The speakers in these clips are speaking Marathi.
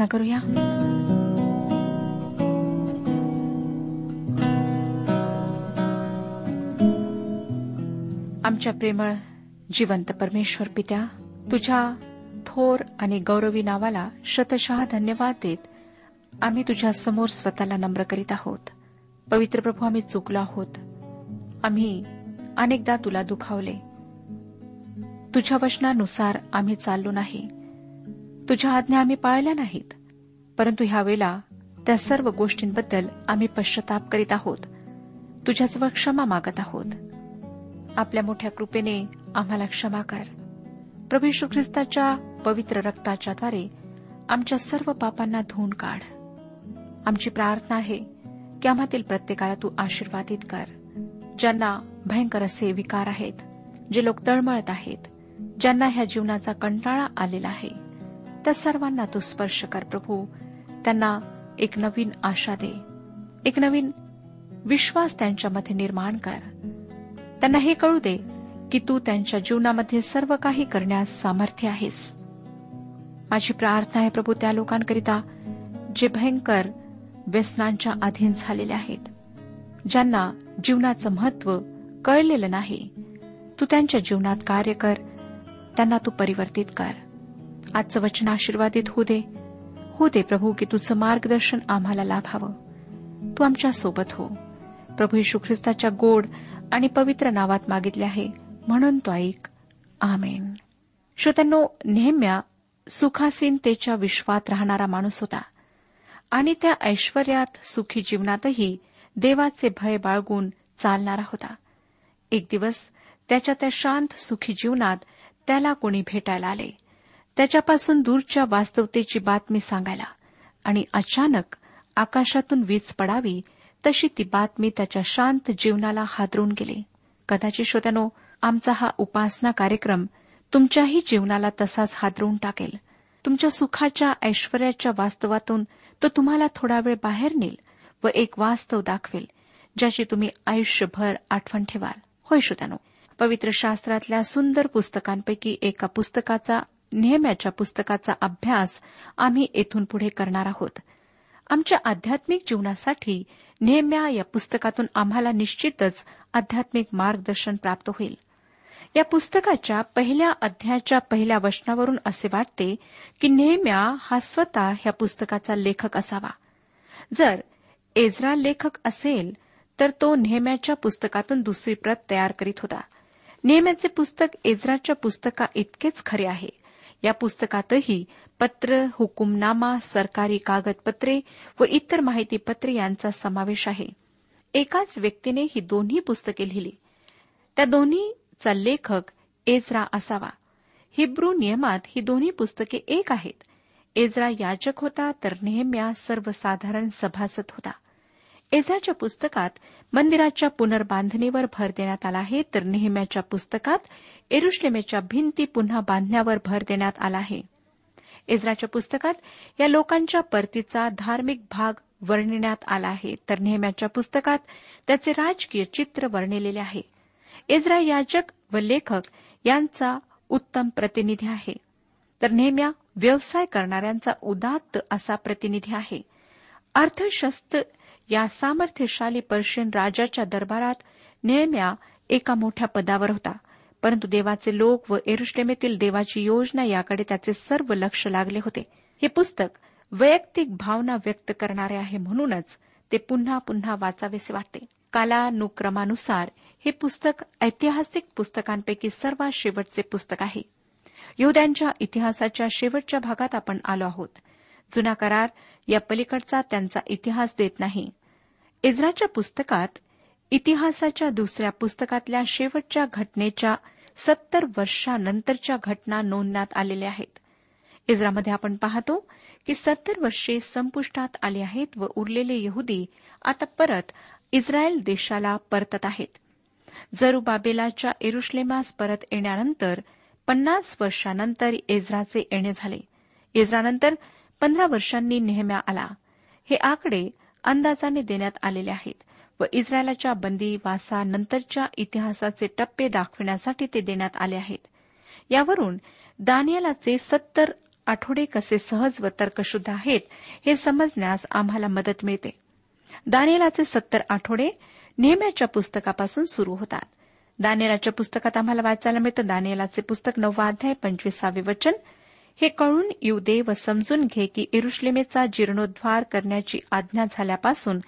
प्रार्थना करूया. आमच्या प्रेमळ जिवंत परमेश्वर पित्या तुझ्या थोर आणि गौरवी नावाला शतशः धन्यवाद देत आम्ही तुझ्या समोर स्वतःला नम्र करीत आहोत. पवित्र प्रभू आम्ही चुकलो आहोत. आम्ही अनेकदा तुला दुखावले. तुझ्या वचनानुसार आम्ही चाललो नाही. तुझ्या आज्ञा आम्ही पाळल्या नाहीत. परंतु ह्यावेळेला त्या सर्व गोष्टींबद्दल आम्ही पश्चाताप करीत आहोत. तुझ्याजवळ क्षमा मागत आहोत. आपल्या मोठ्या कृपेने आम्हाला क्षमा कर. प्रभू ख्रिस्ताच्या पवित्र रक्ताच्याद्वारे आमच्या सर्व पापांना धुवून काढ. आमची प्रार्थना आहे की आम्हातील प्रत्येकाला तू आशीर्वादित कर. ज्यांना भयंकर असे विकार आहेत जे लोक तळमळत आहेत ज्यांना ह्या जीवनाचा कंटाळा आलेला आहे त्या सर्वांना तू स्पर्श कर प्रभू. त्यांना एक नवीन आशा दे. एक नवीन विश्वास त्यांच्यामध्ये निर्माण कर. त्यांना हे कळू दे की तू त्यांच्या जीवनामध्ये सर्व काही करण्यास सामर्थ्य आहेस. माझी प्रार्थना आहे प्रभू त्या लोकांकरिता जे भयंकर व्यसनांच्या अधीन झालेले आहेत ज्यांना जीवनाचं महत्त्व कळलेलं नाही. तू त्यांच्या जीवनात कार्य कर त्यांना तू परिवर्तित कर. आजचं वचन आशीर्वादित होऊ दे. हो दे प्रभू की तुझं मार्गदर्शन आम्हाला लाभावं. तू आमच्यासोबत हो. प्रभू यशू ख्रिस्ताच्या गोड आणि पवित्र नावात मागितले आहे म्हणून तो ऐक. आमेन. श्रोत्यांनो नेहम्या सुखासीनतेच्या विश्वात राहणारा माणूस होता. आणि त्या ऐश्वर्यात सुखी जीवनातही देवाचे भय बाळगून चालणारा होता. एक दिवस त्याच्या त्या शांत सुखी जीवनात त्याला कोणी भेटायला आले. त्याच्यापासून दूरच्या वास्तवतेची बातमी सांगायला. आणि अचानक आकाशातून वीज पडावी तशी ती बातमी त्याच्या शांत जीवनाला हादरून गेली. कदाचित श्रोत्यानो आमचा हा उपासना कार्यक्रम तुमच्याही जीवनाला तसाच हादरून टाकेल. तुमच्या सुखाच्या ऐश्वर्याच्या वास्तवातून तो तुम्हाला थोडा वेळ बाहेर नेईल व एक वास्तव दाखवेल ज्याची तुम्ही आयुष्यभर आठवण ठेवाल. होय श्रोत्यानो पवित्र शास्त्रातल्या सुंदर पुस्तकांपैकी एका पुस्तकाचा नेहम्याच्या पुस्तकाचा अभ्यास आम्ही येथून पुढे करणार आहोत. आमच्या आध्यात्मिक जीवनासाठी नेहम्या या पुस्तकातून आम्हाला निश्चितच आध्यात्मिक मार्गदर्शन प्राप्त होईल. या पुस्तकाच्या पहिल्या अध्यायाच्या पहिल्या वचनावरून असे वाटते की नेहम्या हा स्वतः ह्या पुस्तकाचा लेखक असावा. जर एज्रा लेखक असेल तर तो नेहम्याच्या पुस्तकातून दुसरी प्रत तयार करीत होता. नेहम्याचे पुस्तक एज्राच्या पुस्तका इतकेच खरे आहे. या पुस्तकातही पत्र हुकुमनामा सरकारी कागदपत्रे व इतर माहितीपत्रे यांचा समावेश आहे. एकाच व्यक्तीने ही दोन्ही पुस्तके लिहिली. त्या दोन्हीचा लेखक एज्रा असावा. हिब्रू नियमात ही दोन्ही पुस्तके एक आहेत. एज्रा याजक होता तर नेहम्या सर्वसाधारण सभासद होता. एझाच्या पुस्तकात मंदिराच्या पुनर्बांधणीवर भर देण्यात आला आहे तर नेहम्याच्या पुस्तकात एरुश्लेमेच्या भिंती पुन्हा बांधण्यावर भर देण्यात आला आहे. इस्राच्या पुस्तकात या लोकांच्या परतीचा धार्मिक भाग वर्णिण्यात आला आहे तर नेहम्याच्या पुस्तकात त्याचे राजकीय चित्र वर्णिलेले आहे. इस्रा याजक व लेखक यांचा उत्तम प्रतिनिधी आहे. तर नेहम्या व्यवसाय करणाऱ्यांचा उदात्त असा प्रतिनिधी आहे. अर्थशस्त्र या सामर्थ्यशाली पर्शियन राजाच्या दरबारात नेहम्या एका मोठ्या पदावर होता. परंतु देवाचे लोक व एरुश्लेमेतील देवाची योजना याकडे त्याचे सर्व लक्ष लागले होते. हे पुस्तक वैयक्तिक भावना व्यक्त करणारे आहे म्हणूनच ते पुन्हा पुन्हा वाचावेसे वाटते. कालानुक्रमानुसार हे पुस्तक ऐतिहासिक पुस्तकांपैकी सर्वात शेवटचे पुस्तक आहे. यहद्यांच्या इतिहासाच्या शेवटच्या भागात आपण आलो आहोत. जुना करार या पलीकडचा त्यांचा इतिहास देत नाही. इस्राच्या पुस्तकात इतिहासाच्या दुसऱ्या पुस्तकातल्या शेवटच्या घटनेच्या सत्तर वर्षानंतरच्या घटना नोंदण्यात आलेल्या आहेत. इस्रामध्ये आपण पाहतो की सत्तर वर्षे संपुष्टात आली आहेत व उरलेले यहुदी आता परत इस्रायल देशाला परतत आहेत. जरुबाबेलाच्या एरुश्लेमास परत येण्यानंतर पन्नास वर्षानंतर एज्राचे येणे झाले. एज्रानंतर पंधरा वर्षांनी नेहम्या आला. हे आकडे अंदाजाने देण्यात आलेले आहेत व इस्रायलाच्या बंदीवासानंतरच्या इतिहासाचे टप्पे दाखविण्यासाठी ते देण्यात आले आहेत. यावरून दानियालाचे सत्तर आठवडे कसे सहज व तर्कशुद्ध आहेत हे समजण्यास आम्हाला मदत मिळते. दानियलाचे सत्तर आठवडे नेहम्याच्या पुस्तकापासून सुरू होतात. दानियालाच्या पुस्तकात आम्हाला वाचायला मिळतं. दानियालाचे पुस्तक नववा अध्याय पंचवीसावे वचन. हे कळून येऊ दे व समजून घे की इरुश्लेमेचा जीर्णोद्वार करण्याची आज्ञा झाल्यापासून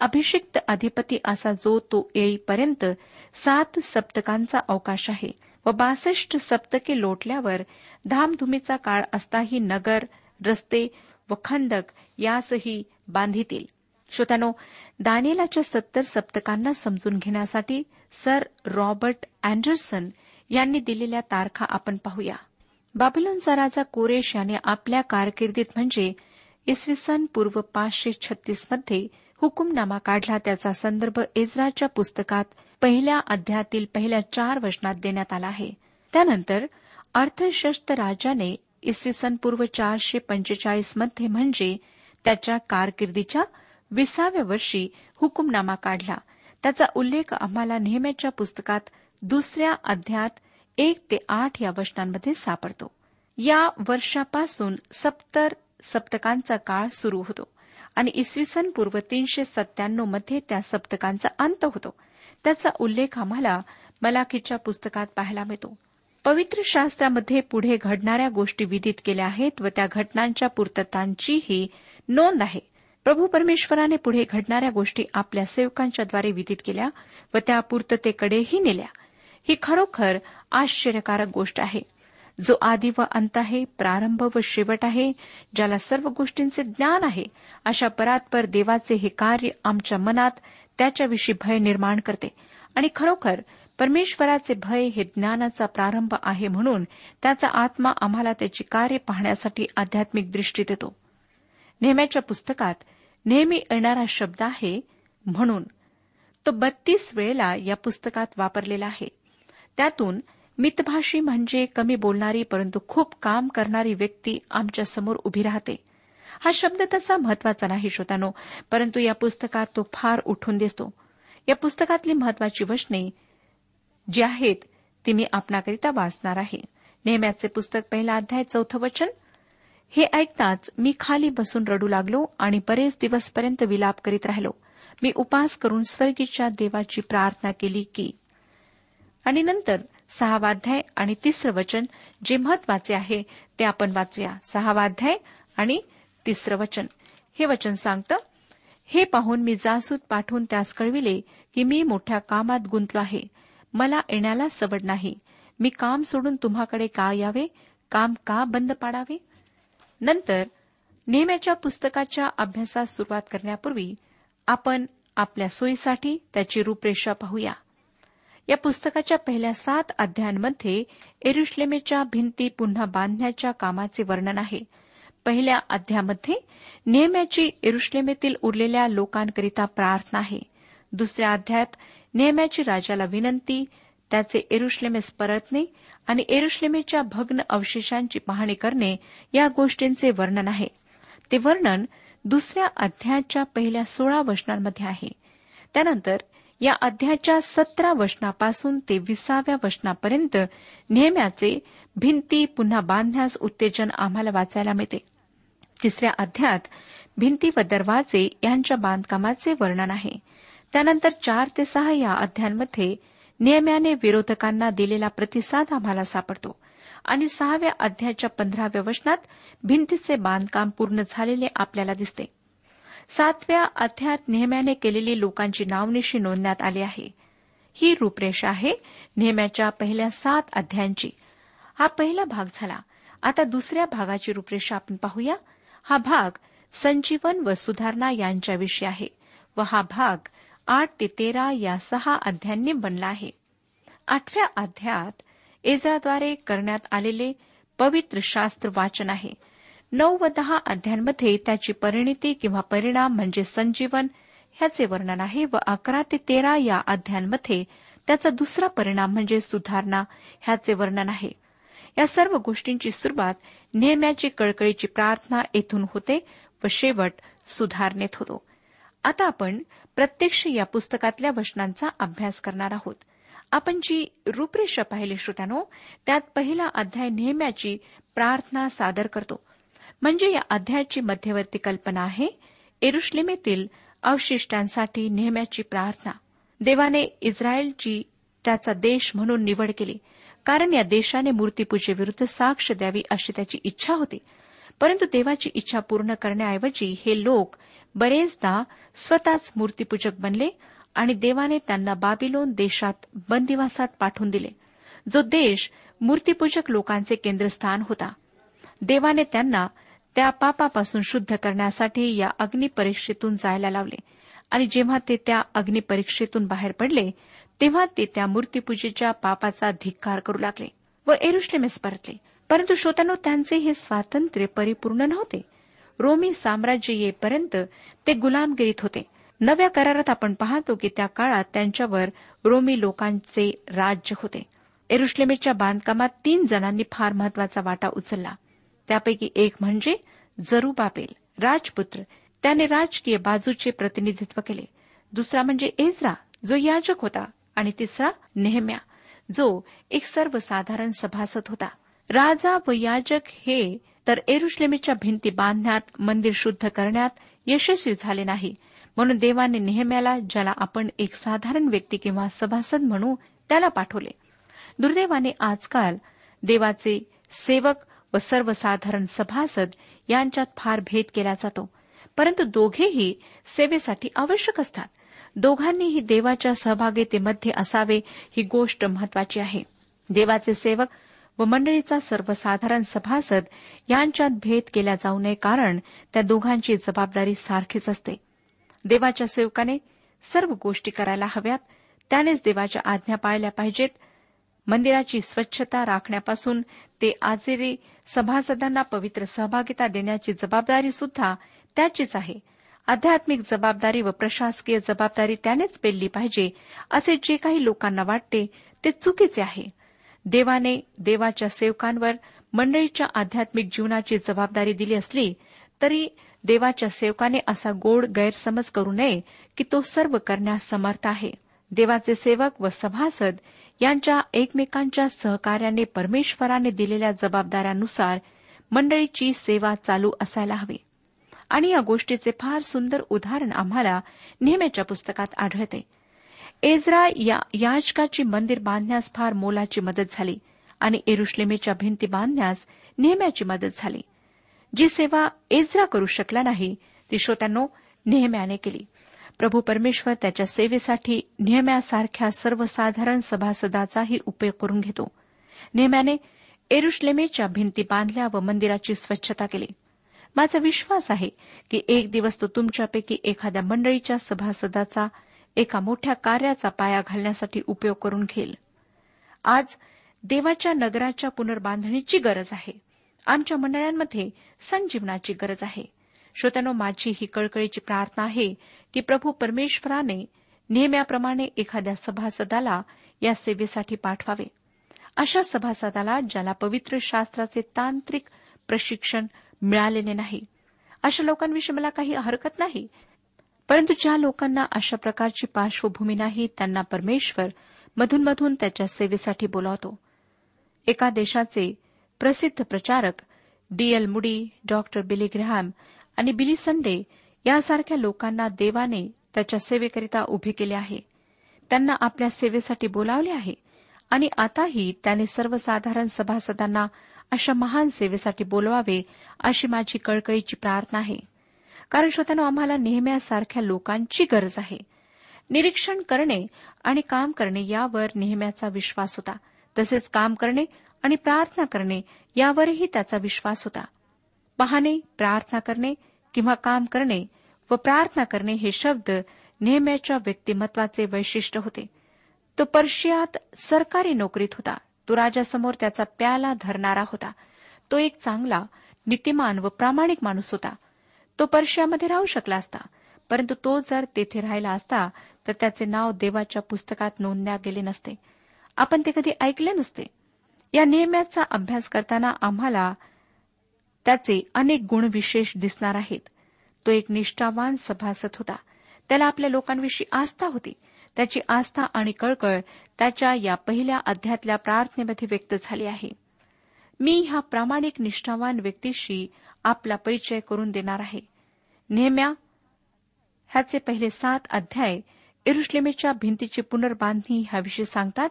अभिषिक्त अधिपती असा जो तो येईपर्यंत सात सप्तकांचा अवकाश आहे व बासष्ट सप्तके लोटल्यावर धामधुमीचा काळ असताही नगर रस्ते व खंदक यासही बांधितील. श्रोत्यानो दानिलाच्या सत्तर सप्तकांना समजून घेण्यासाठी सर रॉबर्ट अँडरसन यांनी दिलेल्या तारखा आपण पाहूया. बाबिलोनचा राजा कोरेश याने आपल्या कारकिर्दीत म्हणजे इसवी सन पूर्व पाचशे छत्तीसमध्ये हुकुमनामा काढला. त्याचा संदर्भ इस्राच्या पुस्तकात पहिल्या अध्यायातील पहिल्या चार वचनात देण्यात आला आहे. त्यानंतर अर्थशस्त्र राजाने इसवी सन पूर्व चारशे पंचेचाळीसमध्ये म्हणजे त्याच्या कारकिर्दीच्या विसाव्या वर्षी हुकुमनामा काढला. त्याचा उल्लेख आम्हाला नेहमीच्या पुस्तकात दुसऱ्या अध्यायात एक ते आठ या वचनांमध्ये सापडतो. या वर्षापासून सप्तर सप्तकांचा काळ सुरू होतो आणि इसवी सन पूर्व तीनशे सत्त्याण्णवमध्ये त्या सप्तकांचा अंत होतो. त्याचा उल्लेख आम्हाला मलाखीच्या पुस्तकात पाहायला मिळतो. पवित्र शास्त्रामध्ये पुढे घडणाऱ्या गोष्टी विदित केल्या आहेत व त्या घटनांच्या पूर्ततांचीही नोंद आहे. प्रभू परमेश्वराने पुढे घडणाऱ्या गोष्टी आपल्या सेवकांच्याद्वारे विदित केल्या व त्या पूर्ततेकडेही नेल्या. ही खरोखर आश्चर्यकारक गोष्ट आहे. जो आदी व अंत आहे प्रारंभ व शेवट आहे ज्याला सर्व गोष्टींचे ज्ञान आहे अशा परात्पर देवाचे हे कार्य आमच्या मनात त्याच्याविषयी भय निर्माण करते. आणि खरोखर परमेश्वराचे भय हे ज्ञानाचा प्रारंभ आहे म्हणून त्याचा आत्मा आम्हाला त्याची कार्य पाहण्यासाठी आध्यात्मिक दृष्टी देतो. नेहम्याच्या पुस्तकात नेहमी येणारा शब्द आहे म्हणून. तो बत्तीस वेळेला या पुस्तकात वापरलेला आहे. त्यातून मितभाषी म्हणजे कमी बोलणारी परंतु खूप काम करणारी व्यक्ती आमच्यासमोर उभी राहते. हा शब्द तसा महत्त्वाचा नाही श्रोतानो परंतु या पुस्तकात तो फार उठून दिसतो. या पुस्तकातली महत्वाची वचने जी आहेत ती मी आपणाकरिता वाचणार आहे. नेहम्याचे पुस्तक पहिला अध्याय चौथं वचन. हे ऐकताच मी खाली बसून रडू लागलो आणि बरेच दिवसपर्यंत विलाप करीत राहिलो. मी उपास करून स्वर्गीच्या देवाची प्रार्थना केली की आणि नंतर सहावाध्याय आणि तिसरं वचन जे महत्त्वाचे आहे ते आपण वाचूया. सहावाध्याय आणि तिसरं वचन. हे वचन सांगतं हे पाहून मी जासूद पाठवून त्यास कळविले की मी मोठ्या कामात गुंतलो आहे. मला येण्याला सवड नाही. मी काम सोडून तुम्हाकडे का यावे? काम का बंद पाडावे? नंतर नेहम्याच्या पुस्तकाच्या अभ्यासास सुरुवात करण्यापूर्वी आपण आपल्या सोयीसाठी त्याची रूपरेषा पाहूया. या पुस्तकाच्या पहिल्या सात अध्यायांमध्ये एरुश्लेमेच्या भिंती पुन्हा बांधण्याच्या कामाचे वर्णन आहे. पहिल्या अध्यामध्ये नेहम्याची एरुश्लेमेतील उरलेल्या लोकांकरिता प्रार्थना आहे. दुसऱ्या अध्यायात नेहम्याची राजाला विनंती त्याचे एरुश्लेमेस परतणे आणि एरुश्लेमेच्या भग्न अवशेषांची पाहणी करणे या गोष्टींचे वर्णन आहे. ते वर्णन दुसऱ्या अध्यायाच्या पहिल्या सोळा वचनांमध्ये आहे. त्यानंतर या अध्यायाच्या सतरा वचनापासून ते विसाव्या वचनापर्यंत नेहम्याचे भिंती पुन्हा बांधण्यास उत्तेजन आम्हाला वाचायला मिळते. तिसऱ्या अध्यायात भिंती व दरवाजे यांच्या बांधकामाचे वर्णन आहे. त्यानंतर चार ते सहा या अध्यायांमध्ये नियम्याने विरोधकांना दिलेला प्रतिसाद आम्हाला सापडतो. आणि सहाव्या अध्यायाच्या पंधराव्या वचनात भिंतीचे बांधकाम पूर्ण झालेले आपल्याला दिसते. सातव्या अध्यात नेहम्याने केलेली लोकांची नावनिशी नोंदण्यात आली आहे. ही रूपरेषा आहे नेहम्याच्या पहिल्या सात अध्यायांची. हा पहिला भाग झाला. आता दुसऱ्या भागाची रूपरेषा आपण पाहूया. हा भाग संजीवन व सुधारणा यांच्याविषयी आहे व हा भाग आठ ते तेरा या सहा अध्यायांनी बनला आहे. आठव्या अध्यायात एजाद्वारे करण्यात आलेले पवित्र शास्त्र वाचन आहे. नऊ व दहा अध्यांमध्ये त्याची परिणिती किंवा परिणाम म्हणजे संजीवन ह्याचे वर्णन आहे व अकरा ते तेरा या अध्यांमध्ये त्याचा दुसरा परिणाम म्हणजे सुधारणा ह्याचे वर्णन आहे. या सर्व गोष्टींची सुरुवात नेहम्याची कळकळीची प्रार्थना येथून होते व शेवट सुधारणेत होतो. आता आपण प्रत्यक्ष या पुस्तकातल्या वचनांचा अभ्यास करणार आहोत. आपण जी रूपरेषा पाहिली श्रोत्यानो त्यात पहिला अध्याय नेहम्याची प्रार्थना सादर करतो. म्हणजे या अध्यायाची मध्यवर्ती कल्पना आहे. एरुश्लेमेतील अवशिष्टांसाठी नेहम्याची प्रार्थना. देवाने इस्रायलची त्याचा देश म्हणून निवड केली. कारण या देशाने मूर्तीपूजेविरुद्ध साक्ष द्यावी अशी त्याची इच्छा होती. परंतु देवाची इच्छा पूर्ण करण्याऐवजी हे लोक बरेचदा स्वतःच मूर्तीपूजक बनले आणि देवाने त्यांना बाबिलोन देशात बंदिवासात पाठवून दिले. जो देश मूर्तीपूजक लोकांचे केंद्रस्थान होता. देवाने त्यांना त्या पापापासून शुद्ध करण्यासाठी या अग्निपरीक्षेतून जायला लावले. आणि जेव्हा ते त्या अग्निपरीक्षेतून बाहेर पडले तेव्हा ते त्या मूर्तीपूजेच्या पापाचा धिक्कार करू लागले व एरुश्लेमेस परतले. परंतु श्रोत्यानो त्यांचे हे स्वातंत्र्य परिपूर्ण नव्हते. रोमी साम्राज्य येईपर्यंत ते गुलामगिरीत होते. नव्या करारात आपण पाहतो की त्या काळात त्यांच्यावर रोमी लोकांचे राज्य होते. एरुश्लेमेच्या बांधकामात तीन जणांनी फार महत्त्वाचा वाटा उचलला. त्यापैकी एक म्हणजे जरुबाबेल राजपुत्र. त्याने राजकीय बाजूचे प्रतिनिधित्व केले. दुसरा म्हणजे एजरा जो याजक होता. आणि तिसरा नेहम्या जो एक सर्वसाधारण सभासद होता. राजा व याजक हे तर एरुश्लेमेच्या भिंती बांधण्यात मंदिर शुद्ध करण्यात यशस्वी झाले नाही. म्हणून देवाने नेहम्याला ज्याला आपण एक साधारण व्यक्ती किंवा सभासद म्हणू त्याला पाठवले. दुर्दैवाने आजकाल देवाचे सेवक व सर्वसाधारण सभासद यांच्यात फार भेद केला जातो. परंतु दोघेही सेवेसाठी आवश्यक असतात. दोघांनीही देवाच्या सहभागितेमध्ये असावे ही गोष्ट महत्वाची आहे. देवाचे सेवक व मंडळीचा सर्वसाधारण सभासद यांच्यात भेद केला जाऊ नये कारण त्या दोघांची जबाबदारी सारखीच असते. देवाच्या सेवकाने सर्व गोष्टी करायला हव्यात. त्यानेच देवाच्या आज्ञा पाळल्या पाहिजेत. मंदिराची स्वच्छता राखण्यापासून ते आजेरी सभासदांना पवित्र सहभागिता देण्याची जबाबदारी सुद्धा त्याचीच आहे. आध्यात्मिक जबाबदारी व प्रशासकीय जबाबदारी त्यानेच पेलली पाहिजे असे जे काही लोकांना वाटते ते चुकीचे आहे. देवाने देवाच्या सेवकांवर मंडळीच्या आध्यात्मिक जीवनाची जबाबदारी दिली असली तरी देवाच्या सेवकाने असा गोड गैरसमज करू नये की तो सर्व करण्यास समर्थ आहे. देवाचे सेवक व सभासद यांच्या एकमेकांच्या सहकार्याने परमेश्वराने दिलेल्या जबाबदाऱ्यानुसार मंडळीची सेवा चालू असायला हवी. आणि या गोष्टीचे फार सुंदर उदाहरण आम्हाला नेहमीच्या पुस्तकात आढळते. एजरा या याचकाची मंदिर बांधण्यास फार मोलाची मदत झाली आणि एरुश्लेमेच्या भिंती बांधण्यास नेहम्याची मदत झाली. जी सेवा एजरा करू शकला नाही ती श्रोत्यांनो नेहम्याने केली. प्रभू परमेश्वर त्याच्या सेवेसाठी नेहम्यासारख्या सर्वसाधारण सभासदाचाही उपयोग करून घेतो. नेहम्याने एरुश्लेमेच्या भिंती बांधल्या व मंदिराची स्वच्छता केली. माझा विश्वास आहे की एक दिवस तो तुमच्यापैकी एखाद्या मंडळीच्या सभासदाचा एका मोठ्या कार्याचा पाया घालण्यासाठी उपयोग करून घेईल. आज देवाच्या नगराच्या पुनर्बांधणीची गरज आहे. आमच्या मंडळांमध्ये संजीवनाची गरज आहे. श्रोत्यानो माझी ही कळकळीची प्रार्थना आहे की प्रभू परमेश्वराने नेहम्याप्रमाणे एखाद्या सभासदाला या सेवेसाठी पाठवावे. अशा सभासदाला ज्याला पवित्र शास्त्राचे तांत्रिक प्रशिक्षण मिळालेले नाही. अशा लोकांविषयी मला काही हरकत नाही. परंतु ज्या लोकांना अशा प्रकारची पार्श्वभूमी नाही त्यांना परमेश्वर मधूनमधून त्याच्या सेवेसाठी बोलावतो. एका देशाचे प्रसिद्ध प्रचारक D L Moody doctor Billy Graham आणि बिली संडे यासारख्या लोकांना देवाने त्याच्या सेवेकरिता उभे केले आहे. त्यांना आपल्या सेवेसाठी बोलावले आहे आणि आताही त्याने सर्वसाधारण सभासदांना अशा महान सेवेसाठी बोलवावे अशी माझी कळकळीची प्रार्थना आहे. कारण श्रोत्यानो आम्हाला नेहम्यासारख्या लोकांची गरज आहे. निरीक्षण करणे आणि काम करणे यावर नेहम्याचा विश्वास होता. तसेच काम करणे आणि प्रार्थना करणे यावरही त्याचा विश्वास होता. पाहणे प्रार्थना करणे किंवा काम करणे व प्रार्थना करणे हे शब्द नेहम्याच्या व्यक्तिमत्वाचे वैशिष्ट्य होते. तो पर्शियात सरकारी नोकरीत होता. तो राजासमोर त्याचा प्याला धरणारा होता. तो एक चांगला नीतिमान व प्रामाणिक माणूस होता. तो पर्शियामध्ये राहू शकला असता परंतु तो जर तेथे राहिला असता तर त्याचे नाव देवाच्या पुस्तकात नोंदल्या गेले नसते. आपण ते कधी ऐकले नसते. या नेहम्याचा अभ्यास करताना आम्हाला त्याचे अनेक गुण विशेष दिसणार आहेत. तो एक निष्ठावान सभासद होता. त्याला आपल्या लोकांविषयी आस्था होती. त्याची आस्था आणि कळकळ त्याच्या या पहिल्या अध्यातल्या प्रार्थनेमध्ये व्यक्त झाली आहे. मी ह्या प्रामाणिक निष्ठावान व्यक्तीशी आपला परिचय करून देणार आहे. नेहम्या ह्याचे पहिले सात अध्याय इरुश्लेमेच्या भिंतीची पुनर्बांधणी ह्याविषयी सांगतात.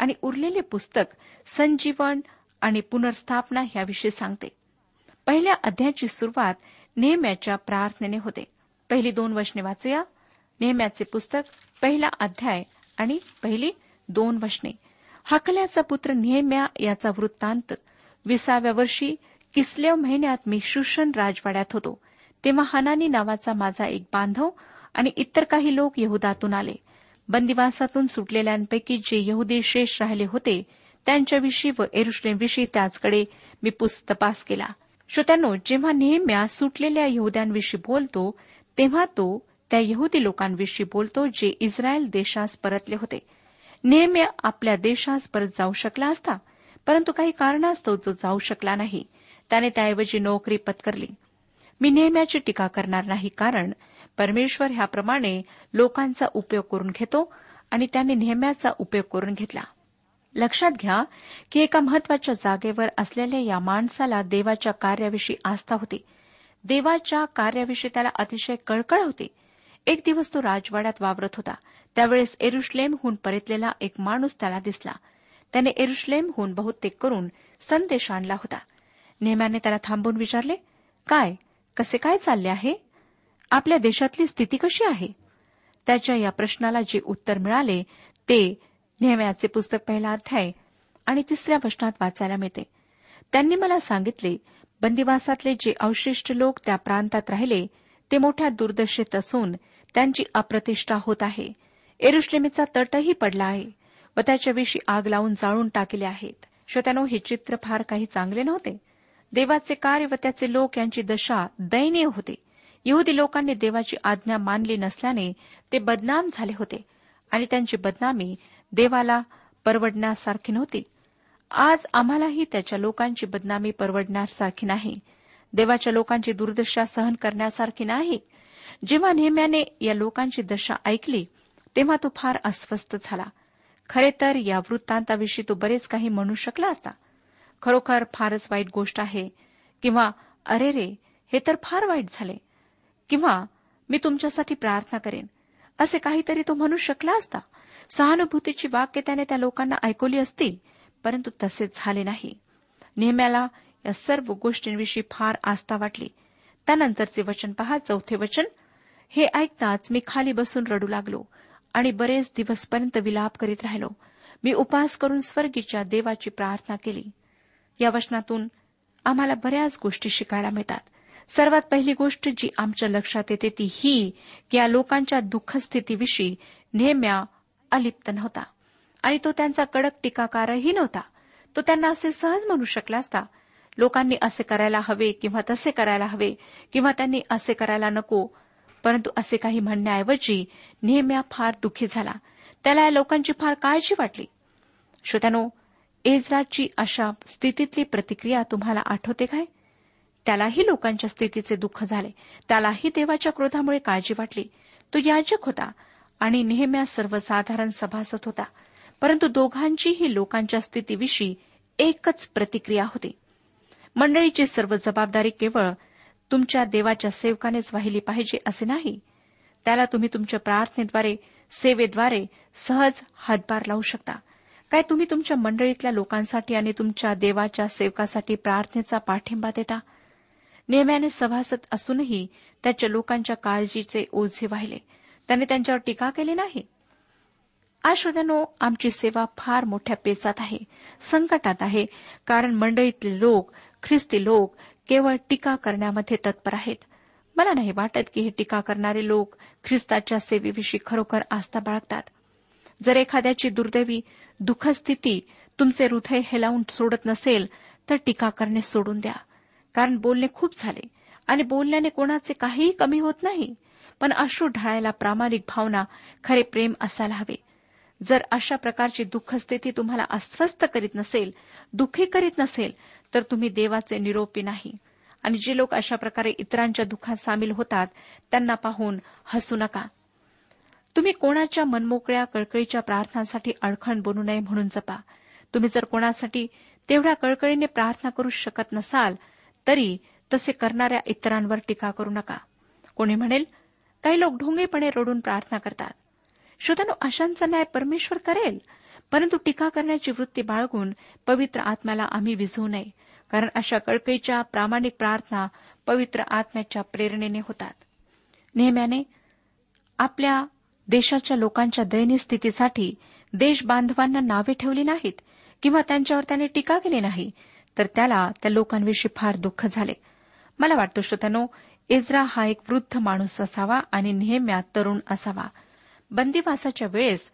आणि उरलेले पुस्तक संजीवन आणि पुनर्स्थापना ह्याविषयी सांगते. पहिल्या अध्यायाची सुरुवात नेहम्याच्या प्रार्थनेने होते. पहिली दोन वचने वाचूया. नेहम्याचे पुस्तक पहिला अध्याय आणि पहिली दोन वचने. हकल्याचा पुत्र नेहम्या याचा वृत्तांत. विसाव्या वर्षी किसलेव महिन्यात मी शुशन राजवाड्यात होतो. तेव्हा हनानी नावाचा माझा एक बांधव आणि इतर काही लोक यहुदातून आले. बंदिवासातून सुटलेल्यांपैकी जे यहुदी शेष राहिले होते त्यांच्याविषयी व एरुश्लेमविषयी त्याचकडे मी पुस्तपास केला. श्रोत्यानो जेव्हा नेहम्या सुटलेल्या यहुद्यांविषयी बोलतो तेव्हा तो त्या यहुदी लोकांविषयी बोलतो जे इस्रायल देशास परतले होते. नेहम्या आपल्या देशास परत जाऊ शकला असता परंतु काही कारणास्तव जो जाऊ शकला नाही. त्याने त्याऐवजी नोकरी पत्करली. मी नेहम्याची टीका करणार नाही कारण परमेश्वर ह्याप्रमाणे लोकांचा उपयोग करून घेतो आणि त्याने नेहम्याचा उपयोग करून घेतला. लक्षात घ्या की एका महत्त्वाच्या जागेवर असलेल्या या माणसाला देवाच्या कार्याविषयी आस्था होती. देवाच्या कार्याविषयी त्याला अतिशय कळकळ होती. एक दिवस तो राजवाड्यात वावरत होता. त्यावेळेस एरुश्लेमहून परतलेला एक माणूस त्याला दिसला. त्याने एरुश्लेमहून बहुतेक करून संदेश आणला होता. नेहम्याने त्याला थांबून विचारले काय? कसे काय चालले आहे? आपल्या देशातली स्थिती कशी आहे? त्याच्या या प्रश्नाला जे उत्तर मिळाले ते नेहम्याचे पुस्तक पहिला अध्याय आणि तिसऱ्या प्रश्नात वाचायला मिळते. त्यांनी मला सांगितले बंदिवासातले जे अवशिष्ट लोक त्या प्रांतात राहिले ते मोठ्या दुर्दशेत असून त्यांची अप्रतिष्ठा होत आहे. एरुश्लेमेचा तटही पडला आहे व त्याच्याविषयी आग लावून जाळून टाकले आहेत. श्रोत्यानो हे चित्र फार काही चांगले नव्हते. देवाचे कार्य व त्याचे लोक यांची दशा दयनीय होते. यहुदी लोकांनी देवाची आज्ञा मानली नसल्याने ते बदनाम झाले होते आणि त्यांची बदनामी देवाला परवडण्यासारखी नव्हती. आज आम्हालाही त्याच्या लोकांची बदनामी परवडण्यासारखी नाही. देवाच्या लोकांची दुर्दशा सहन करण्यासारखी नाही. जेव्हा नेहम्याने या लोकांची दशा ऐकली तेव्हा तो फार अस्वस्थ झाला. खरे तर या वृत्तांताविषयी तो बरेच काही म्हणू शकला असता. खरोखर फारच वाईट गोष्ट आहे किंवा अरे रे हे तर फार वाईट झाले. किंवा मी तुमच्यासाठी प्रार्थना करेन. असे काहीतरी तो म्हणू शकला असता. सहानुभूतीची वाक्य त्याने त्या लोकांना ऐकवली असती परंतु तसे झाले नाही. नेहम्याला या सर्व गोष्टींविषयी फार आस्था वाटली. त्यानंतरचे वचन पहा चौथे वचन. हे ऐकताच मी खाली बसून रडू लागलो आणि बरेच दिवसपर्यंत विलाप करीत राहिलो. मी उपास करून स्वर्गीच्या देवाची प्रार्थना केली. या वचनातून आम्हाला बऱ्याच गोष्टी शिकायला मिळतात. सर्वात पहिली गोष्ट जी आमच्या लक्षात येते ती ही की या लोकांच्या दुःखस्थितीविषयी नेहम्या अलिप्त नव्हता. आणि तो त्यांचा कडक टीकाकारही नव्हता. तो त्यांना असे सहज म्हणू शकला असता लोकांनी असे करायला हवे किंवा तसे करायला हवे किंवा त्यांनी असे करायला नको परंतु असे काही म्हणण्याऐवजी नेहम्या फार दुःखी झाला. त्याला या लोकांची फार काळजी वाटली. श्रोत्यानो एजराची अशा स्थितीतली प्रतिक्रिया तुम्हाला आठवते काय? त्यालाही लोकांच्या स्थितीचे दुःख झाले. त्यालाही देवाच्या क्रोधामुळे काळजी वाटली. तो याजक होता आणि नेहम्या सर्वसाधारण सभासद होता. परंतु दोघांचीही लोकांच्या स्थितीविषयी एकच प्रतिक्रिया होती. मंडळीची सर्व जबाबदारी केवळ तुमच्या देवाच्या सेवकानेच वाहिली पाहिजे असे नाही. त्याला तुम्ही तुमच्या प्रार्थनेद्वारे सेवेद्वारे सहज हातभार लावू शकता. काय तुम्ही तुमच्या मंडळीतल्या लोकांसाठी आणि तुमच्या देवाच्या सेवकासाठी प्रार्थनेचा पाठिंबा देता? नेहम्याने सभासद असूनही त्याच्या लोकांच्या काळजीचे ओझे वाहिले. त्याने त्यांच्यावर टीका केली नाही. आज श्रोत्यानो आमची सेवा फार मोठ्या पेचात आहे संकटात आहे कारण मंडळीतले लोक ख्रिस्ती लोक केवळ टीका करण्यामध्ये तत्पर आहेत. मला नाही वाटत की हे टीका करणारे लोक ख्रिस्ताच्या सेवेविषयी खरोखर आस्था बाळगतात. जर एखाद्याची दुर्दैवी दुःखस्थिती तुमचे हृदय हेलावून सोडत नसेल तर टीका करणे सोडून द्या. कारण बोलणे खूप झाले. आणि बोलण्याने कोणाचे काहीही कमी होत नाही. पण अश्रू ढाळायला प्रामाणिक भावना खरे प्रेम असायला हवे. जर अशा प्रकारची दुःखस्थिती तुम्हाला अस्वस्थ करीत नसेल दुःखी करीत नसेल तर तुम्ही देवाचे निरोपी नाही. आणि जे लोक अशा प्रकारे इतरांच्या दुःखात सामील होतात त्यांना पाहून हसू नका. तुम्ही कोणाच्या मनमोकळ्या कळकळीच्या प्रार्थनांसाठी अडखण बनू नये म्हणून जपा. तुम्ही जर कोणासाठी तेवढ्या कळकळीने प्रार्थना करू शकत नसाल तरी तसे करणाऱ्या इतरांवर टीका करू नका. कोणी म्हणेल काही लोक ढोंगेपणे रडून प्रार्थना करतात. श्रोत्यानो अशांचा न्याय परमेश्वर करेल. परंतु टीका करण्याची वृत्ती बाळगून पवित्र आत्म्याला आम्ही विझवू नये कारण अशा कळकळीच्या प्रामाणिक प्रार्थना पवित्र आत्म्याच्या प्रेरणेने होतात. नेहम्याने आपल्या देशाच्या लोकांच्या दयनीय स्थितीसाठी देश बांधवांना नावे ठेवली नाहीत किंवा त्यांच्यावर त्याने टीका केली नाही तर त्याला त्या लोकांविषयी फार दुःख झाले. मला वाटतं श्रोत्यानो इज्रा हा एक वृद्ध माणूस असावा आणि नेहम्या तरुण असावा. बंदिवासाच्या वेळेस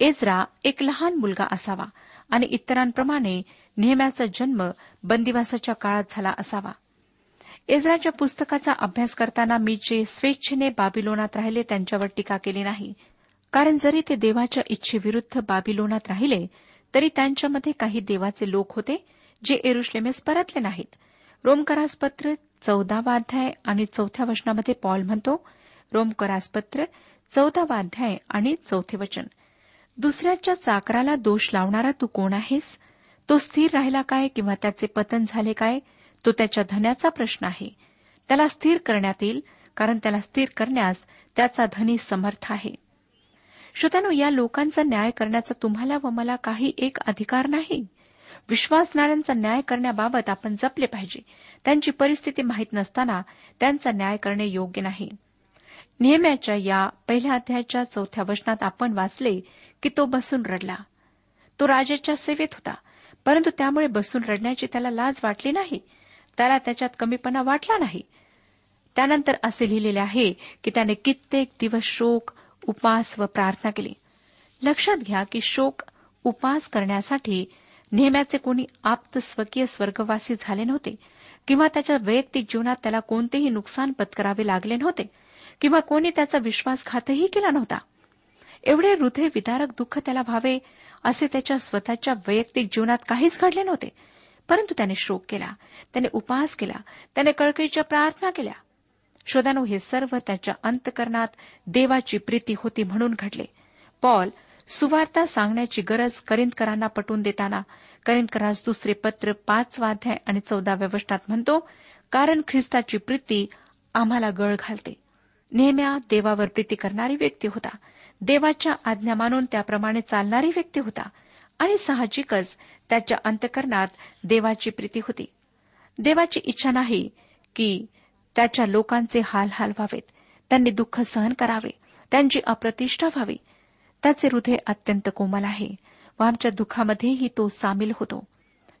एजरा एक लहान मुलगा असावा आणि इतरांप्रमाणे नेहम्याचा जन्म बंदिवासाच्या काळात झाला असावा. एजराच्या पुस्तकाचा अभ्यास करताना मी जे स्वेच्छेने बाबिलोनात राहिले त्यांच्यावर टीका केली नाही. कारण जरी ते देवाच्या इच्छेविरुद्ध बाबिलोनात राहिले तरी त्यांच्यामध्ये काही देवाचे लोक होते जे एरुश्लेमेस परतले नाहीत. रोमकरासपत्र चौदावा अध्याय आणि चौथ्या वचनामध्ये पॉल म्हणतो रोमकरासपत्र चौदावा अध्याय आणि चौथे वचन. दुसऱ्याच्या चाकराला दोष लावणारा तू कोण आहेस? तो स्थिर राहिला काय किंवा त्याचे पतन झाले काय? तो त्याच्या धन्याचा प्रश्न आहे. त्याला स्थिर करण्यात येईल कारण त्याला स्थिर करण्यास त्याचा धनी समर्थ आहे. श्रोत्यानो या लोकांचा न्याय करण्याचा तुम्हाला व मला काही एक अधिकार नाही? विश्वासणाऱ्यांचा न्याय करण्याबाबत आपण जपले पाहिजे. त्यांची परिस्थिती माहीत नसताना त्यांचा न्याय करणे योग्य नाही. नेहम्याच्या या पहिल्या अध्यायाच्या चौथ्या वचनात आपण वाचले की तो बसून रडला. तो राजाच्या सेवेत होता परंतु त्यामुळे बसून रडण्याची त्याला लाज वाटली नाही. त्याला त्याच्यात कमीपणा वाटला नाही. त्यानंतर असे लिहिलेले आहे की त्याने कित्येक दिवस शोक उपास व प्रार्थना केली. लक्षात घ्या की शोक उपास करण्यासाठी नेहम्याचे कोणी आप्त स्वकीय स्वर्गवासी झाले नव्हते किंवा त्याच्या वैयक्तिक जीवनात त्याला कोणतेही नुकसान पत्करावे लागले नव्हते किंवा कोणी त्याचा विश्वासघातही केला नव्हता. एवढे हृदय विदारक दुःख त्याला व्हावे असे त्याच्या स्वतःच्या वैयक्तिक जीवनात काहीच घडले नव्हते. परंतु त्याने शोक केला त्याने उपास केला त्याने कळकळीच्या प्रार्थना केल्या. शोधानो हे सर्व त्याच्या अंतकरणात देवाची प्रीती होती म्हणून घडले. पॉल सुवार्ता सांगण्याची गरज करिंदकरांना पटवून देताना. करिंदकरास दुसरे पत्र पाच वाध्याय आणि चौदाव्या वशनात म्हणतो कारण ख्रिस्ताची प्रीती आम्हाला गळ घालते. नेहम्या देवावर प्रीती करणारी व्यक्ती होता. देवाच्या आज्ञा मानून त्याप्रमाणे चालणारी व्यक्ती होता आणि साहजिकच त्याच्या अंतकरणात देवाची प्रीती होती. देवाची इच्छा नाही की त्याच्या लोकांचे हाल हाल व्हावेत त्यांनी दुःख सहन करावे. त्यांची अप्रतिष्ठा व्हावी. त्याचे हृदय अत्यंत कोमल आहे व आमच्या दुःखामध्येही तो सामील होतो.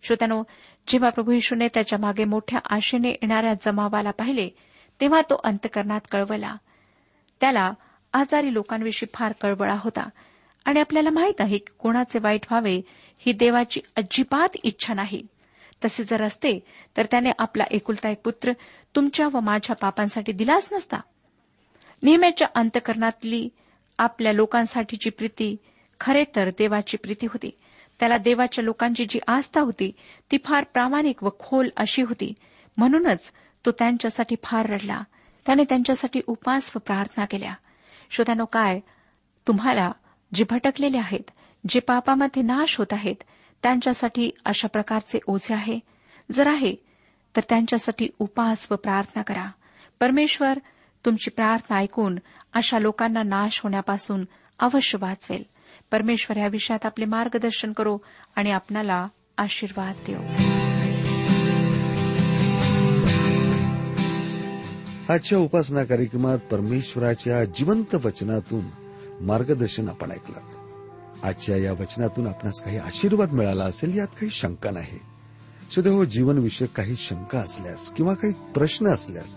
श्रोत्यानो जेव्हा प्रभू येशूने त्याच्यामागे मोठ्या आशेने येणाऱ्या जमावाला पाहिले तेव्हा तो अंतकरणात कळवला. त्याला आजारी लोकांविषयी फार कळवळा होता आणि आपल्याला माहीत आहे की कोणाचे वाईट व्हावे ही देवाची अजिबात इच्छा नाही. तसे जर असते तर त्याने आपला एकुलता एक पुत्र तुमच्या व माझ्या पापांसाठी दिलाच नसता. नेहमीच्या अंतकरणातली आपल्या लोकांसाठीची प्रीती खरे तर देवाची प्रीती होती. त्याला देवाच्या लोकांची जी आस्था होती ती फार प्रामाणिक व खोल अशी होती. म्हणूनच तो त्यांच्यासाठी फार रडला. त्याने त्यांच्यासाठी उपास व प्रार्थना केल्या. श्रोत्यानो काय तुम्हाला जे भटकलेले आहेत जे पापामध्ये नाश होत आहेत त्यांच्यासाठी अशा प्रकारचे ओझे आहे? जर आहे तर त्यांच्यासाठी उपास व प्रार्थना करा. परमेश्वर तुमची प्रार्थना ऐकून अशा लोकांना नाश होण्यापासून अवश्य वाचवेल. परमेश्वर या विषयात आपले मार्गदर्शन करो आणि आपणाला आशीर्वाद देऊ आजच्या उपासना कार्यक्रमात परमेश्वराच्या जिवंत वचनातून मार्गदर्शन आपण ऐकलं. आजच्या या वचनातून आपणास काही आशीर्वाद मिळाला असेल यात काही शंका नाही. सुदैव जीवनविषयक काही शंका असल्यास किंवा काही प्रश्न असल्यास